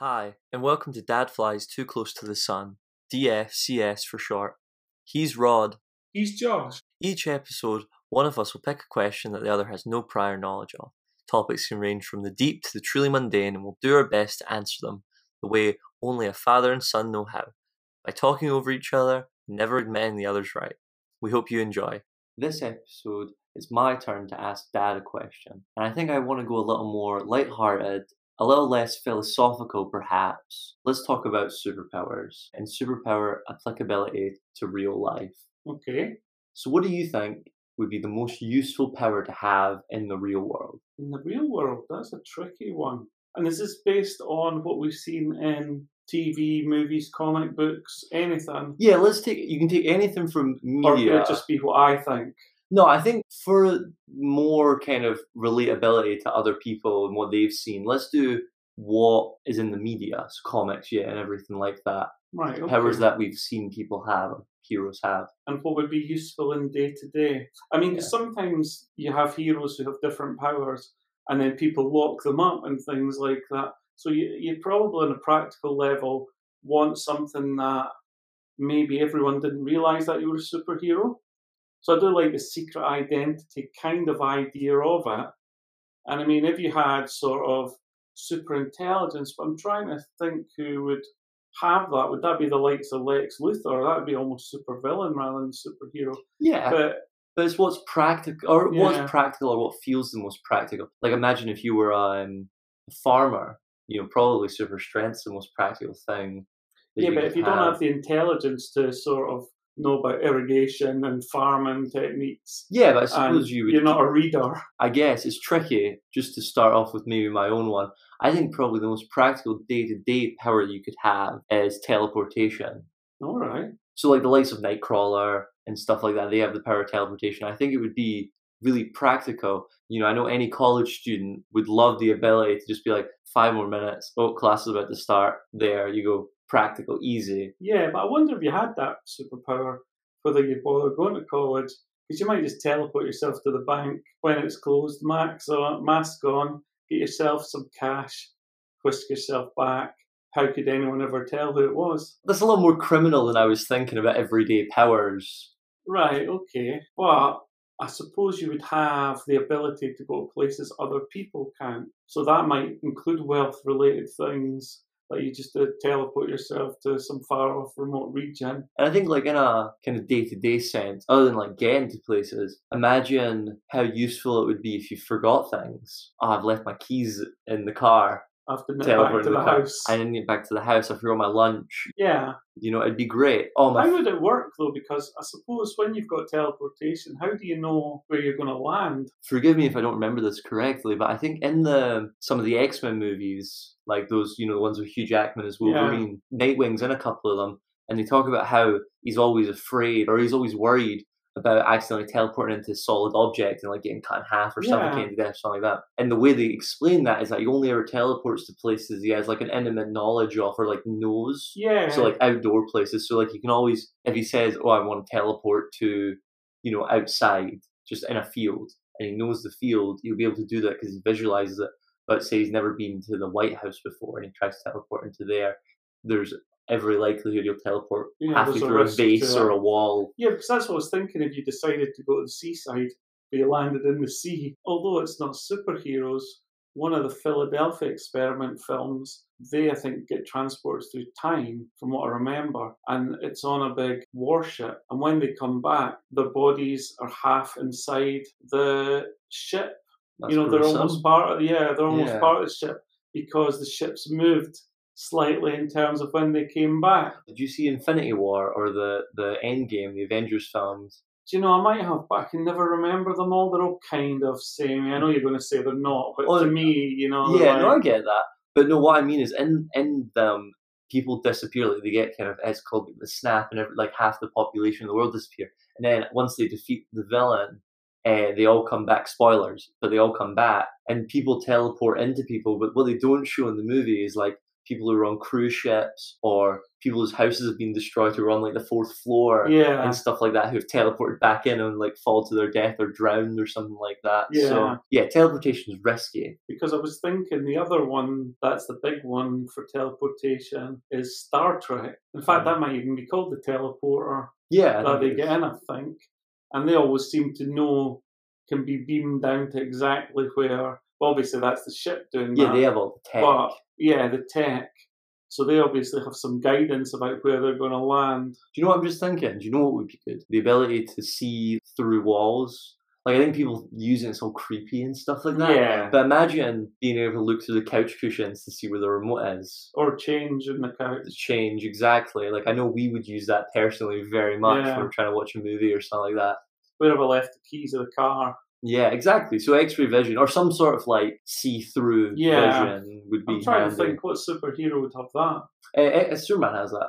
Hi, and welcome to Dad Flies Too Close to the Sun, DFCS for short. He's Rod. He's Josh. Each episode, one of us will pick a question that the other has no prior knowledge of. Topics can range from the deep to the truly mundane, and we'll do our best to answer them the way only a father and son know how by talking over each other, never admitting the other's right. We hope you enjoy. This episode, it's my turn to ask Dad a question, and I think I want to go a little more light-hearted a little less philosophical perhaps, let's talk about superpowers and superpower applicability to real life. Okay. So, what do you think would be the most useful power to have in the real world? In the real world, that's a tricky one. And is this based on what we've seen in TV, movies, comic books, anything? Yeah, let's take. You can take anything from media. Or it just be what I think? No, I think for more kind of relatability to other people and what they've seen, let's do what is in the media, so comics, yeah, and everything like that. Right. Okay. Powers that we've seen people have, heroes have. And what would be useful in day to day? I mean, yeah. sometimes you have heroes who have different powers, and then people lock them up and things like that. So you, you probably, on a practical level, want something that maybe everyone didn't realize that you were a superhero. So I do like the secret identity kind of idea of it. And I mean, if you had sort of super intelligence, but I'm trying to think who would have that. Would that be the likes of Lex Luthor? That would be almost super villain rather than superhero. Yeah. But but it's what's practical, or yeah. what's practical, or what feels the most practical. Like imagine if you were um, a farmer, you know, probably super strength's the most practical thing. Yeah, but if you have. don't have the intelligence to sort of know about irrigation and farming techniques. Yeah, but I suppose you would. You're not a reader. I guess it's tricky just to start off with maybe my own one. I think probably the most practical day to day power you could have is teleportation. All right. So, like the likes of Nightcrawler and stuff like that, they have the power of teleportation. I think it would be really practical. You know, I know any college student would love the ability to just be like, five more minutes. Oh, class is about to start. There you go practical, easy. Yeah, but I wonder if you had that superpower, whether you bother going to college, because you might just teleport yourself to the bank when it's closed, max on, mask on, get yourself some cash, whisk yourself back. How could anyone ever tell who it was? That's a lot more criminal than I was thinking about everyday powers. Right, okay. But I suppose you would have the ability to go places other people can't. So that might include wealth related things like you just uh, teleport yourself to some far off remote region. And I think like in a kind of day to day sense, other than like getting to places, imagine how useful it would be if you forgot things. Oh, I've left my keys in the car after back to the, the house. I didn't get back to the house. I forgot my lunch. Yeah. You know, it'd be great. Oh my! How would it work though? Because I suppose when you've got teleportation, how do you know where you're going to land? Forgive me if I don't remember this correctly, but I think in the some of the X Men movies, like those, you know, the ones with Hugh Jackman as Wolverine, yeah. Nightwing's in a couple of them, and they talk about how he's always afraid or he's always worried about accidentally teleporting into a solid object and like getting cut in half or suffocating to death, something like that. And the way they explain that is that he only ever teleports to places he has like an intimate knowledge of or like knows. Yeah. So like outdoor places. So like you can always, if he says, "Oh, I want to teleport to," you know, outside, just in a field, and he knows the field, he'll be able to do that because he visualizes it. But say he's never been to the White House before and he tries to teleport into there. There's every likelihood you'll teleport yeah, halfway through a, a base or a wall. Yeah, because that's what I was thinking. If you decided to go to the seaside, but you landed in the sea, although it's not superheroes, one of the Philadelphia experiment films, they I think get transported through time, from what I remember, and it's on a big warship. And when they come back, their bodies are half inside the ship. That's you know, gruesome. they're almost part of yeah, they're almost yeah. part of the ship because the ship's moved slightly in terms of when they came back. Did you see Infinity War or the the Endgame, the Avengers films? Do you know, I might have, but I can never remember them all. They're all kind of same. I know you're going to say they're not, but well, to me, you know. Yeah, like... no, I get that. But no, what I mean is, in in them, people disappear. Like they get kind of it's called the snap, and every, like half the population of the world disappear. And then once they defeat the villain, uh, they all come back. Spoilers, but they all come back, and people teleport into people. But what they don't show in the movie is like people who are on cruise ships or people whose houses have been destroyed who are on like the fourth floor Yeah. and stuff like that who've teleported back in and like fall to their death or drowned or something like that. So Yeah. yeah, teleportation is risky. Because I was thinking the other one, that's the big one for teleportation, is Star Trek. In fact, that might even be called the teleporter Yeah, that they get in, I think. And they always seem to know, can be beamed down to exactly where. Obviously, that's the ship doing yeah, that. they have all the tech. But yeah, the tech. So they obviously have some guidance about where they're going to land. Do you know what I'm just thinking? Do you know what would be good? The ability to see through walls. Like I think people use it, it's all creepy and stuff like that. Yeah. But imagine being able to look through the couch cushions to see where the remote is. Or change in the The couch. change exactly. Like I know we would use that personally very much Yeah. when we're trying to watch a movie or something like that. Where have I left the keys of the car? Yeah, exactly. So X-ray vision or some sort of like see-through Yeah. vision would be I'm trying handy. to think what superhero would have that. Uh, uh, Superman has that,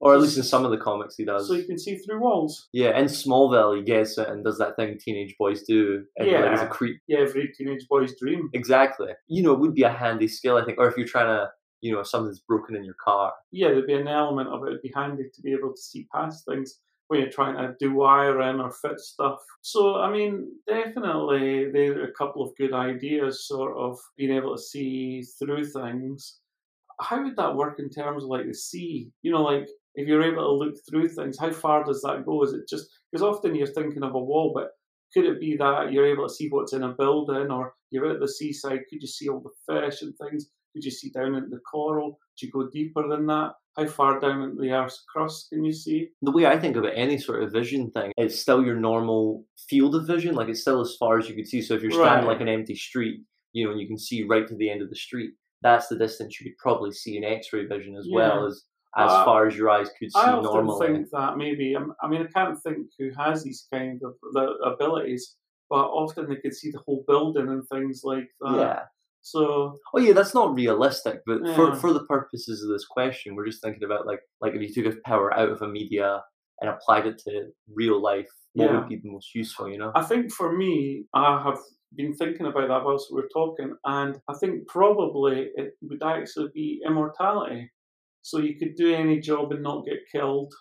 or at least in some of the comics he does. So you can see through walls. Yeah, in Smallville, he gets it and does that thing teenage boys do. And like, he's a Yeah. creep. Yeah, every teenage boy's dream. Exactly. You know, it would be a handy skill, I think. Or if you're trying to, you know, if something's broken in your car. Yeah, there'd be an element of it. It'd be handy to be able to see past things when you're trying to do wiring or fit stuff. So, I mean, definitely there are a couple of good ideas, sort of being able to see through things. How would that work in terms of like the sea? You know, like if you're able to look through things, how far does that go? Is it just because often you're thinking of a wall, but could it be that you're able to see what's in a building or you're at the seaside? Could you see all the fish and things? Could you see down into the coral? Do you go deeper than that? How far down into the Earth's crust can you see? The way I think about any sort of vision thing, it's still your normal field of vision. Like it's still as far as you could see. So if you're standing Right. like an empty street, you know, and you can see right to the end of the street, that's the distance you could probably see in X-ray vision as well as as Uh, far as your eyes could see normally. I often normally. think that maybe, um, I mean, I can't think who has these kind of the abilities, but often they could see the whole building and things like that. yeah. So, Oh yeah, that's not realistic. But for, Yeah. for the purposes of this question, we're just thinking about like like if you took a power out of a media and applied it to real life, what Yeah. would be the most useful? You know? I think for me, I have been thinking about that whilst we were talking, and I think probably it would actually be immortality. So you could do any job and not get killed.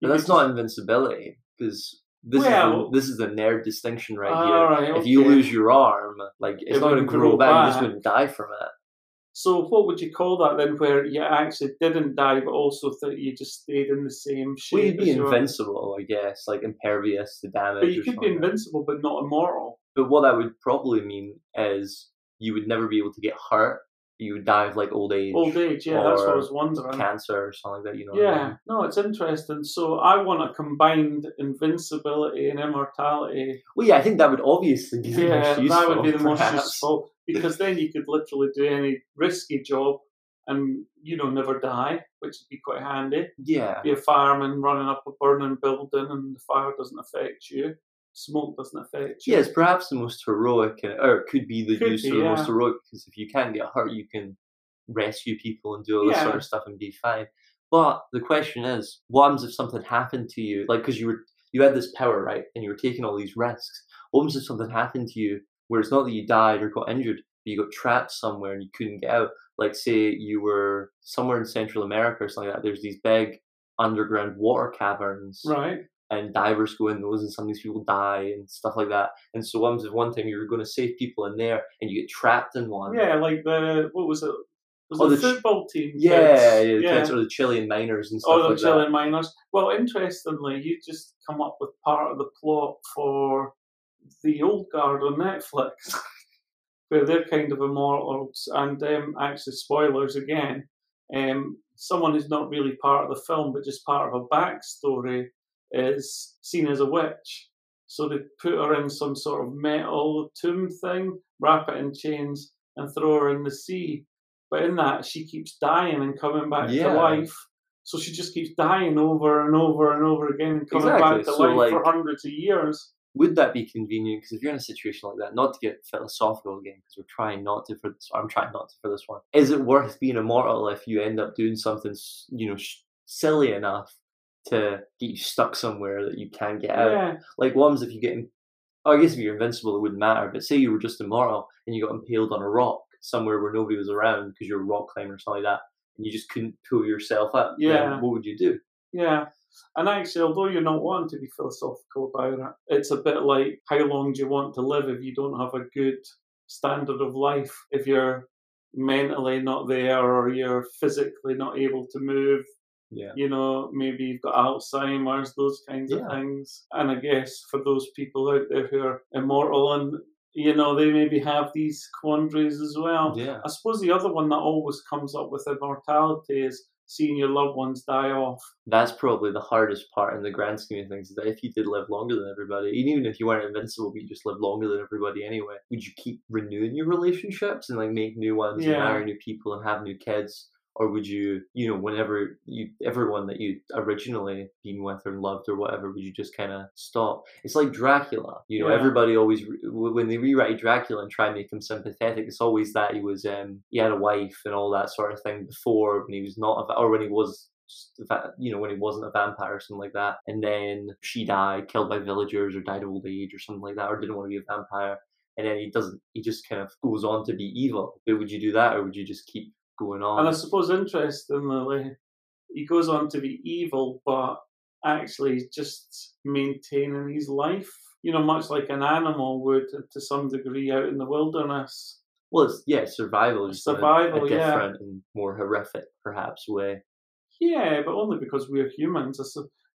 But that's not invincibility because this Well- is the, this is the nerd distinction right here. right, if you lose your arm, like it's It not going to grow grow back, you just back. wouldn't die from it. So what would you call that then, where you actually didn't die, but also that you just stayed in the same shape? Well, you'd be as you were? invincible, I guess, like impervious to damage. But you could be invincible, but not immortal. But what that would probably mean is you would never be able to get hurt. You die of like old age, Old age, yeah, that's what I was wondering. cancer, or something like that. You know? what I Yeah, mean? no, it's interesting. So I want a combined invincibility and immortality. Well, yeah, I think that would obviously be the Yeah, most useful. that would be the most useful because then you could literally do any risky job and you know never die, which would be quite handy. Yeah, Be a fireman running up a burning building and the fire doesn't affect you, smoke doesn't affect you. yeah, it's perhaps the most heroic, uh, or it could be the Could use be, for the most heroic because if you can't get hurt, you can rescue people and do all this sort of stuff and be fine. But the question is, what happens if something happened to you? Like, because you were you had this power, right, and you were taking all these risks. What happens if something happened to you where it's not that you died or got injured, but you got trapped somewhere and you couldn't get out? Like, say you were somewhere in Central America or something like that. There's these big underground water caverns Right. And divers go in those and some of these people die and stuff like that. And so what if one time you were going to save people in there and you get trapped in one? Yeah, like the what was it? Was Oh, the the football team? Yeah, kids? yeah, the kids or the Chilean miners and stuff Oh, the like Chilean miners. Well, interestingly, you just come up with part of the plot for the old guard on Netflix, where they're kind of immortals. And um, actually, spoilers again. Um, someone who's not really part of the film, but just part of a backstory, is seen as a witch. So they put her in some sort of metal tomb thing, wrap it in chains, and throw her in the sea. But in that, she keeps dying and coming back Yeah. to life. So she just keeps dying over and over and over again and coming Exactly. back to So, life for hundreds of years. Would that be convenient? Because if you're in a situation like that, not to get philosophical again, because we're trying not to for this, I'm trying not to for this one. Is it worth being immortal if you end up doing something, you know, sh- silly enough to get you stuck somewhere that you can't get out? Yeah, Like ones if you get, in- oh, I guess if you're invincible, it wouldn't matter. But say you were just immortal and you got impaled on a rock, somewhere where nobody was around because you're a rock climber or something like that, and you just couldn't pull yourself up, Yeah. what would you do? Yeah. And actually, although you're not wanting to be philosophical about it, it's a bit like how long do you want to live if you don't have a good standard of life? If you're mentally not there or you're physically not able to move, Yeah. you know, maybe you've got Alzheimer's, those kinds Yeah. of things. And I guess for those people out there who are immortal and, you know, they maybe have these quandaries as well. Yeah. I suppose the other one that always comes up with immortality is seeing your loved ones die off. That's probably the hardest part in the grand scheme of things. Is that if you did live longer than everybody, and even if you weren't invincible, but you just lived longer than everybody anyway, would you keep renewing your relationships and like make new ones and marry new people and have new kids? Or would you, you know, whenever you, everyone that you originally been with or loved or whatever, would you just kind of stop? It's like Dracula. You know, Yeah. everybody always, when they rewrite Dracula and try and make him sympathetic, it's always that he was, um, he had a wife and all that sort of thing before when he was not, a, or when he was just a va- you know, when he wasn't a vampire or something like that. And then she died, killed by villagers or died of old age or something like that, or didn't want to be a vampire. And then he doesn't, he just kind of goes on to be evil. But would you do that or would you just keep going on? And I suppose, interestingly, he goes on to be evil, but actually just maintaining his life. You know, much like an animal would to some degree out in the wilderness. well, it's, yeah, survival. is in a- Survival, a, yeah. different and more horrific, perhaps, way. Yeah, but only because we're humans.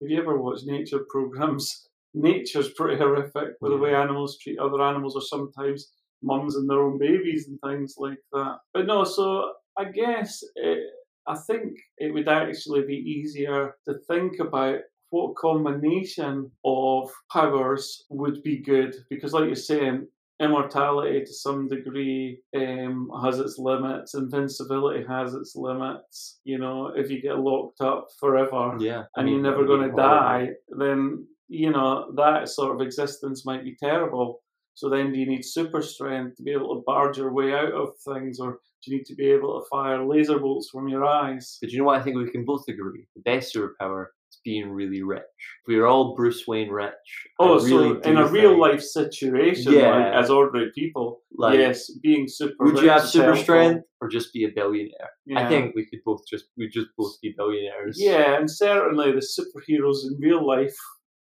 If you ever watch nature programs, nature's pretty horrific with the way animals treat other animals, or sometimes mums and their own babies and things like that. But no, so I guess it, I think it would actually be easier to think about what combination of powers would be good because, like you're saying, immortality to some degree um, has its limits, invincibility has its limits. You know, if you get locked up forever Yeah. And you're never going to die, then you know that sort of existence might be terrible. So then, do you need super strength to be able to barge your way out of things, or you need to be able to fire laser bolts from your eyes? But you know what? I think we can both agree. The best superpower is being really rich. We are all Bruce Wayne rich. I Oh, really so in do a real life situation, Yeah. like, as ordinary people, Like, yes, being super. would you have super strength or just be a billionaire? I think we could both just we just both be billionaires. Yeah, and certainly the superheroes in real life,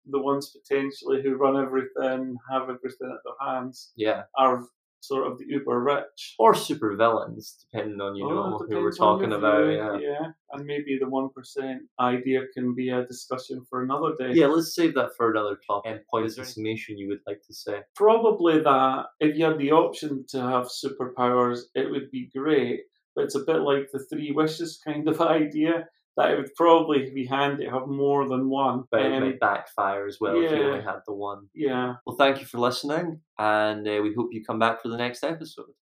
the ones potentially who run everything, have everything at their hands, Yeah. are sort of the uber rich. Or super villains, depending on you Oh, know who we're talking about. view, Yeah. and maybe the one percent idea can be a discussion for another day. Yeah, let's save that for another topic. And point of exclamation you would like to say. Probably that if you had the option to have superpowers, it would be great. But it's a bit like the three wishes kind of idea. That it would probably be handy to have more than one. But it Um, might backfire as well if you only had the one. yeah. Well, thank you for listening, and uh, we hope you come back for the next episode.